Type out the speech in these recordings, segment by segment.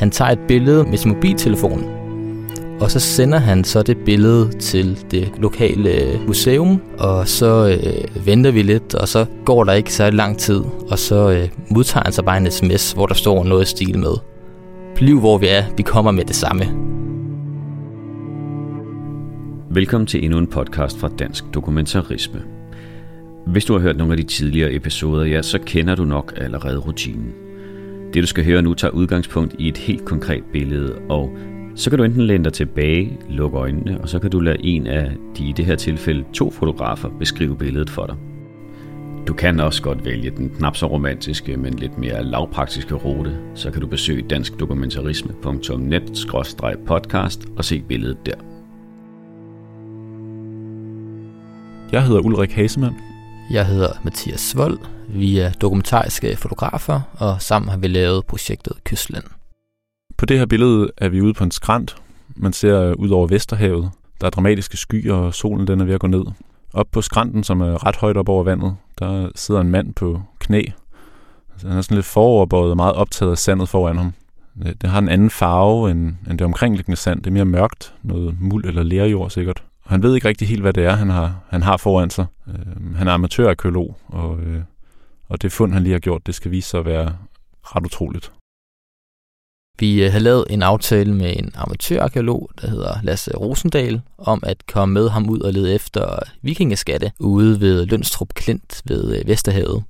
Han tager et billede med sin mobiltelefon, og så sender han så det billede til det lokale øh, museum, og så øh, venter vi lidt, og så går der ikke så lang tid, og så øh, modtager han så bare en sms, hvor der står noget i stil med. Bliv hvor vi er, vi kommer med det samme. Velkommen til endnu en podcast fra Dansk Dokumentarisme. Hvis du har hørt nogle af de tidligere episoder, ja, så kender du nok allerede rutinen. Det du skal høre nu tager udgangspunkt i et helt konkret billede, og så kan du enten læne dig tilbage, lukke øjnene, og så kan du lade en af de i det her tilfælde to fotografer beskrive billedet for dig. Du kan også godt vælge den knap så romantiske, men lidt mere lavpraktiske rute, så kan du besøge danskdokumentarisme.net-podcast og se billedet der. Jeg hedder Ulrik Hasemann. Jeg hedder Mathias Svold. Vi er dokumentariske fotografer, og sammen har vi lavet projektet Kystland. På det her billede er vi ude på en skrant. Man ser øh, ud over Vesterhavet. Der er dramatiske skyer, og solen den er ved at gå ned. Op på skranten, som er ret højt op over vandet, der sidder en mand på knæ. Altså, han er sådan lidt foroverbøjet og meget optaget af sandet foran ham. Øh, det har en anden farve end, end det omkringliggende sand. Det er mere mørkt, noget muld eller lerjord sikkert. Og han ved ikke rigtig helt, hvad det er, han har, han har foran sig. Øh, han er amatørarkeolog, og, øh, og det fund, han lige har gjort, det skal vise sig at være ret utroligt. Vi øh, har lavet en aftale med en amatørarkeolog, der hedder Lasse Rosendal, om at komme med ham ud og lede efter vikingeskatte ude ved Lønstrup Klint ved øh, Vesterhavet.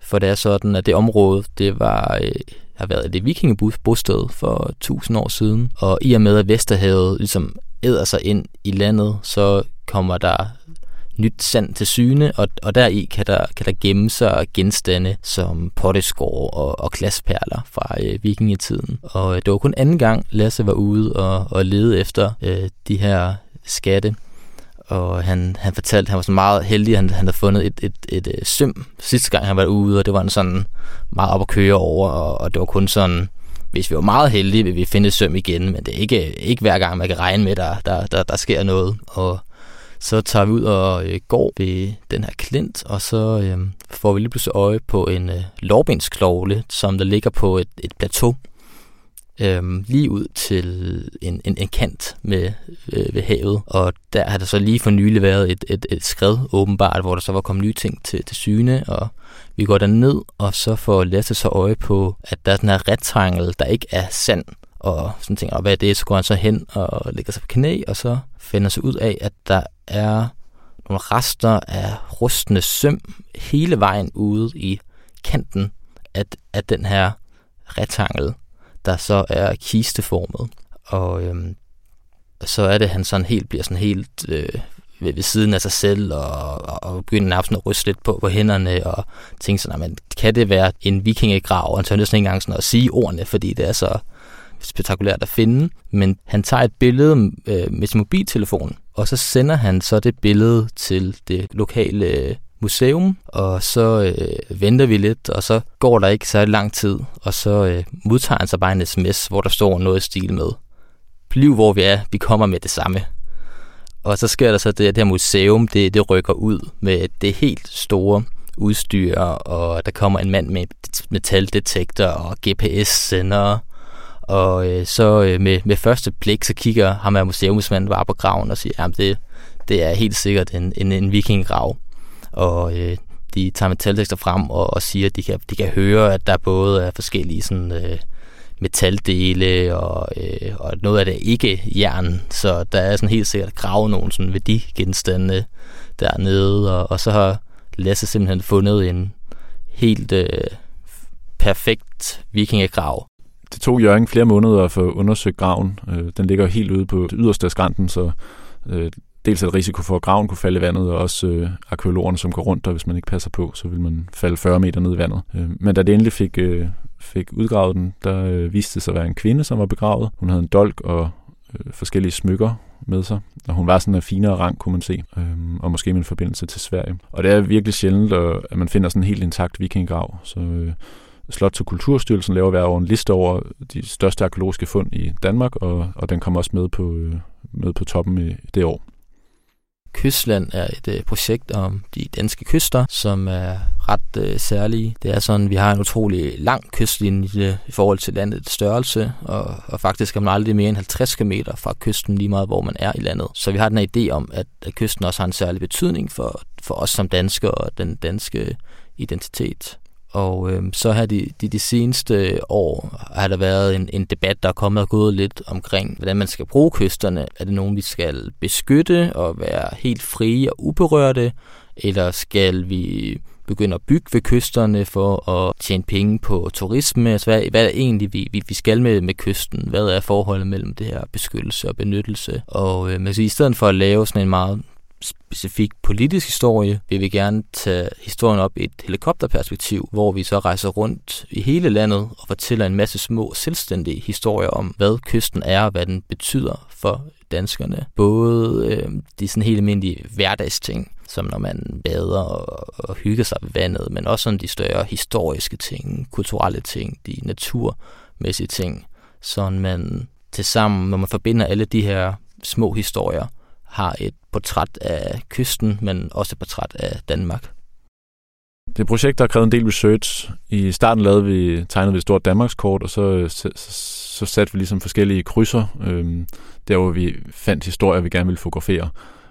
For det er sådan, at det område, det var, øh, har været et vikingebosted for 1000 år siden. Og i og med, at Vesterhavet ligesom æder sig ind i landet, så kommer der nyt sand til syne, og, og deri kan der, kan der gemme sig genstande som potteskår og, og glasperler fra øh, vikingetiden. Og øh, det var kun anden gang, Lasse var ude og, og lede efter øh, de her skatte. Og han, han fortalte, at han var så meget heldig, at han, han havde fundet et, et, et, et søm sidste gang, han var ude, og det var en sådan meget op at køre over, og, og det var kun sådan hvis vi var meget heldige, vil vi finde et søm igen, men det er ikke, ikke hver gang, man kan regne med, der, der, der, der sker noget. Og så tager vi ud og øh, går ved den her klint, og så øh, får vi lige pludselig øje på en øh, lårbensklogle, som der ligger på et, et plateau, øh, lige ud til en, en, en kant med, øh, ved havet. Og der har der så lige for nylig været et, et, et skred åbenbart, hvor der så var kommet nye ting til, til syne, og vi går der ned og så får Lasse så øje på, at der er den her rektangel, der ikke er sand, og sådan tænker, og hvad er det? Så går han så hen og lægger sig på knæ, og så finder sig ud af, at der er nogle rester af rustne søm hele vejen ude i kanten af, af den her rektangel, der så er kisteformet. Og øhm, så er det, at han sådan helt bliver sådan helt øh, ved, ved siden af sig selv, og, og, og begynder nærmest at ryste lidt på, på hænderne, og tænke sådan, men kan det være en vikingegrav? Og han tør næsten ikke engang sådan at sige ordene, fordi det er så spektakulært at finde. Men han tager et billede øh, med sin mobiltelefon, og så sender han så det billede til det lokale øh, museum, og så øh, venter vi lidt, og så går der ikke så lang tid, og så øh, modtager han så bare en sms, hvor der står noget i stil med. Bliv hvor vi er, vi kommer med det samme. Og så sker der så det, at det her museum, det, det rykker ud med det helt store udstyr, og der kommer en mand med metaldetektor og GPS-sender, og øh, så øh, med, med første blik, så kigger ham her museumsmanden bare på graven og siger, jamen det, det er helt sikkert en, en, en vikinggrav. Og øh, de tager metaltekster frem og, og siger, at de kan, de kan høre, at der både er forskellige sådan, øh, metaldele, og, øh, og noget af det er ikke jern, så der er sådan helt sikkert gravet nogle sådan værdigenstande dernede, og, og så har Lasse simpelthen fundet en helt øh, perfekt vikingegrav. Det tog Jørgen flere måneder at få undersøgt graven. Øh, den ligger helt ude på det yderste af skrænten, så øh, dels er der risiko for, at graven kunne falde i vandet, og også øh, arkeologerne, som går rundt der, hvis man ikke passer på, så vil man falde 40 meter ned i vandet. Øh, men da det endelig fik, øh, fik udgravet den, der øh, viste det sig at være en kvinde, som var begravet. Hun havde en dolk og øh, forskellige smykker med sig, og hun var sådan en finere rang, kunne man se, øh, og måske med en forbindelse til Sverige. Og det er virkelig sjældent, at man finder sådan en helt intakt vikinggrav, så... Øh, Slot til Kulturstyrelsen laver hver år en liste over de største arkeologiske fund i Danmark, og, og den kommer også med på, øh, med på toppen i det år. Kystland er et øh, projekt om de danske kyster, som er ret øh, særlige. Det er sådan, vi har en utrolig lang kystlinje øh, i forhold til landets størrelse, og, og faktisk er man aldrig mere end 50 km fra kysten lige meget, hvor man er i landet. Så vi har den her idé om, at, at kysten også har en særlig betydning for, for os som danskere og den danske identitet. Og øh, så har de, de de seneste år har der været en, en debat, der er kommet og gået lidt omkring, hvordan man skal bruge kysterne. Er det nogen, vi skal beskytte og være helt frie og uberørte, eller skal vi begynde at bygge ved kysterne for at tjene penge på turisme? Altså, hvad, hvad er det egentlig, vi, vi, vi skal med, med kysten? Hvad er forholdet mellem det her beskyttelse og benyttelse? Og øh, man i stedet for at lave sådan en meget specifik politisk historie, vil vi gerne tage historien op i et helikopterperspektiv, hvor vi så rejser rundt i hele landet og fortæller en masse små selvstændige historier om, hvad kysten er og hvad den betyder for danskerne. Både øh, de sådan helt almindelige hverdagsting, som når man bader og, og hygger sig ved vandet, men også sådan de større historiske ting, kulturelle ting, de naturmæssige ting, så man til sammen, når man forbinder alle de her små historier, har et portræt af kysten, men også et portræt af Danmark. Det er et projekt, der har krævet en del research. I starten lavede vi, tegnede vi et stort Danmarkskort, og så, så, så satte vi ligesom forskellige krydser, øh, der hvor vi fandt historier, vi gerne ville fotografere.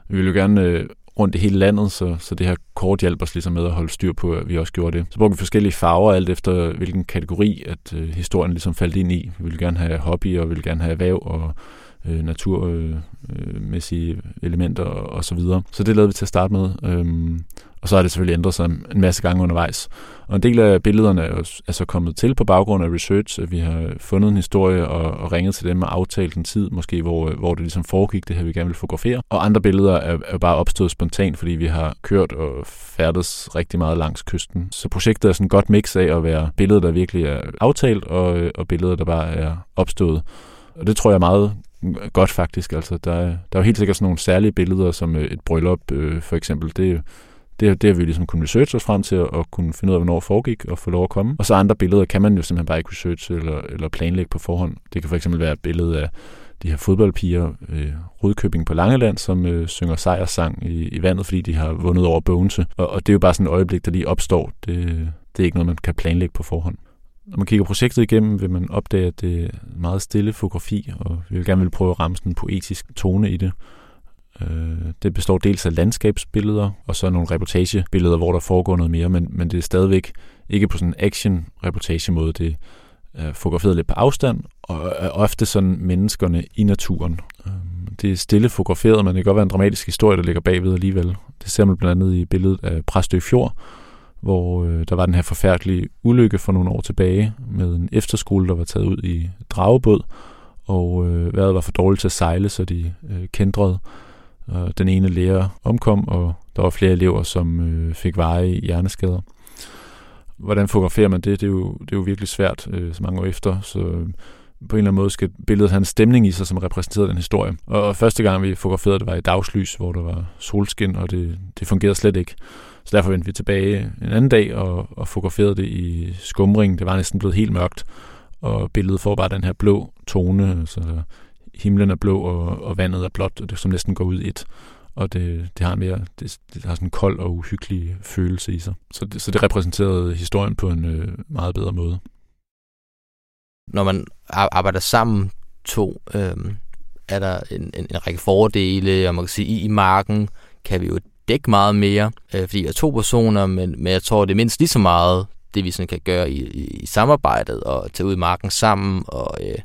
Vi ville jo gerne øh, rundt i hele landet, så, så det her kort hjælper os ligesom med at holde styr på, at vi også gjorde det. Så brugte vi forskellige farver, alt efter hvilken kategori, at øh, historien ligesom faldt ind i. Vi ville gerne have hobby, og vi ville gerne have erhverv, og øh, naturmæssige øh, øh elementer og, og så videre. Så det lavede vi til at starte med. Øhm, og så har det selvfølgelig ændret sig en masse gange undervejs. Og en del af billederne er, jo, er så kommet til på baggrund af research, at vi har fundet en historie og, og ringet til dem og aftalt en tid, måske hvor, øh, hvor det ligesom foregik, det her vi gerne vil fotografere. Og andre billeder er, er bare opstået spontant, fordi vi har kørt og færdes rigtig meget langs kysten. Så projektet er sådan et godt mix af at være billeder, der virkelig er aftalt, og, øh, og billeder, der bare er opstået. Og det tror jeg meget godt faktisk. Altså, der, der er jo helt sikkert sådan nogle særlige billeder, som øh, et bryllup øh, for eksempel. Det, det, det har vi ligesom kunnet researche os frem til at, at kunne finde ud af, hvornår foregik og få lov at komme. Og så andre billeder kan man jo simpelthen bare ikke researche eller, eller planlægge på forhånd. Det kan for eksempel være et billede af de her fodboldpiger, øh, Rudkøbing på Langeland, som øh, synger sejrssang i, i vandet, fordi de har vundet over Bogense. Og, og det er jo bare sådan et øjeblik, der lige opstår. Det, det er ikke noget, man kan planlægge på forhånd. Når man kigger projektet igennem, vil man opdage, at det er meget stille fotografi, og vi vil gerne vil prøve at ramme sådan en poetisk tone i det. Øh, det består dels af landskabsbilleder, og så nogle reportagebilleder, hvor der foregår noget mere, men, men det er stadigvæk ikke på sådan en action-reportagemåde. Det er fotograferet lidt på afstand, og er ofte sådan menneskerne i naturen. Øh, det er stille fotograferet, men det kan godt være en dramatisk historie, der ligger bagved alligevel. Det ser man blandt andet i billedet af Præstø Fjord, hvor øh, der var den her forfærdelige ulykke for nogle år tilbage med en efterskole, der var taget ud i dragebåd, og øh, vejret var for dårligt til at sejle, så de øh, kendrede. Øh, den ene lærer omkom, og der var flere elever, som øh, fik veje hjerneskader. Hvordan fotograferer man det? Det er jo, det er jo virkelig svært øh, så mange år efter, så øh, på en eller anden måde skal billedet have en stemning i sig, som repræsenterede den historie. Og første gang vi fotograferede det var i dagslys, hvor der var solskin, og det, det fungerede slet ikke. Så derfor vendte vi tilbage en anden dag og, og fotograferede det i skumring. Det var næsten blevet helt mørkt, og billedet får bare den her blå tone, så himlen er blå, og, og vandet er blåt, og det som næsten går ud i et. Og det, det har en mere, det, det har sådan en kold og uhyggelig følelse i sig. Så det, så det repræsenterede historien på en øh, meget bedre måde. Når man arbejder sammen to, øh, er der en, en, en række fordele, og man kan sige, i, i marken kan vi jo dække meget mere, øh, fordi jeg er to personer, men, men jeg tror, det er mindst lige så meget, det vi sådan kan gøre i, i, i samarbejdet, og tage ud i marken sammen, og, øh,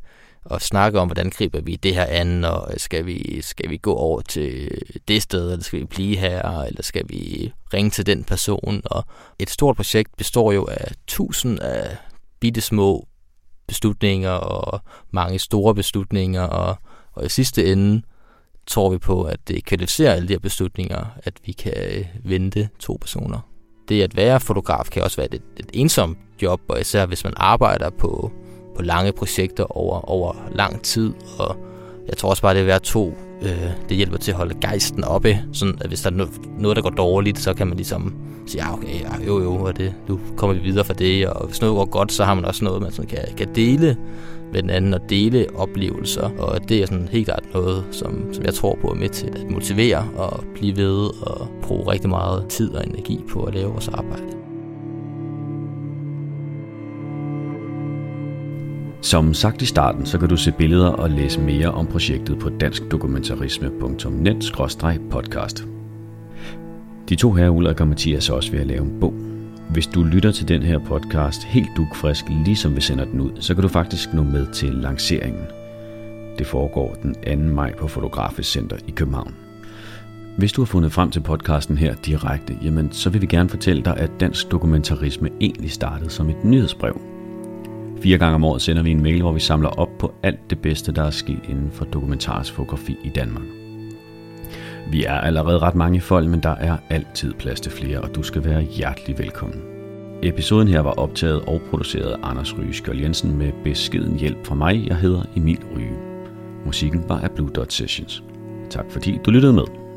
og snakke om, hvordan griber vi det her an, og øh, skal vi, skal vi gå over til det sted, eller skal vi blive her, eller skal vi ringe til den person. Og et stort projekt består jo af tusind af bitte små beslutninger, og mange store beslutninger, og, og i sidste ende, tror vi på, at det kvalificerer alle de her beslutninger, at vi kan øh, vente to personer. Det at være fotograf kan også være et, et ensomt job, og især hvis man arbejder på, på lange projekter over, over lang tid. Og jeg tror også bare, det er være to, øh, det hjælper til at holde gejsten oppe. Sådan at hvis der er noget, der går dårligt, så kan man ligesom sige, ja okay, ja, jo jo, og det, nu kommer vi videre fra det. Og hvis noget går godt, så har man også noget, man sådan kan, kan dele med den anden og dele oplevelser. Og det er sådan helt klart noget, som, som jeg tror på er med til at motivere og blive ved og bruge rigtig meget tid og energi på at lave vores arbejde. Som sagt i starten, så kan du se billeder og læse mere om projektet på danskdokumentarisme.net-podcast. De to her, Ulla og Mathias, er også ved at lave en bog. Hvis du lytter til den her podcast helt dugfrisk, ligesom vi sender den ud, så kan du faktisk nå med til lanceringen. Det foregår den 2. maj på Fotografisk Center i København. Hvis du har fundet frem til podcasten her direkte, jamen så vil vi gerne fortælle dig, at dansk dokumentarisme egentlig startede som et nyhedsbrev. Fire gange om året sender vi en mail, hvor vi samler op på alt det bedste, der er sket inden for dokumentarisk fotografi i Danmark. Vi er allerede ret mange folk, men der er altid plads til flere, og du skal være hjertelig velkommen. Episoden her var optaget og produceret af Anders Ryge Skjold Jensen med beskeden hjælp fra mig. Jeg hedder Emil Ryge. Musikken var af Blue Dot Sessions. Tak fordi du lyttede med.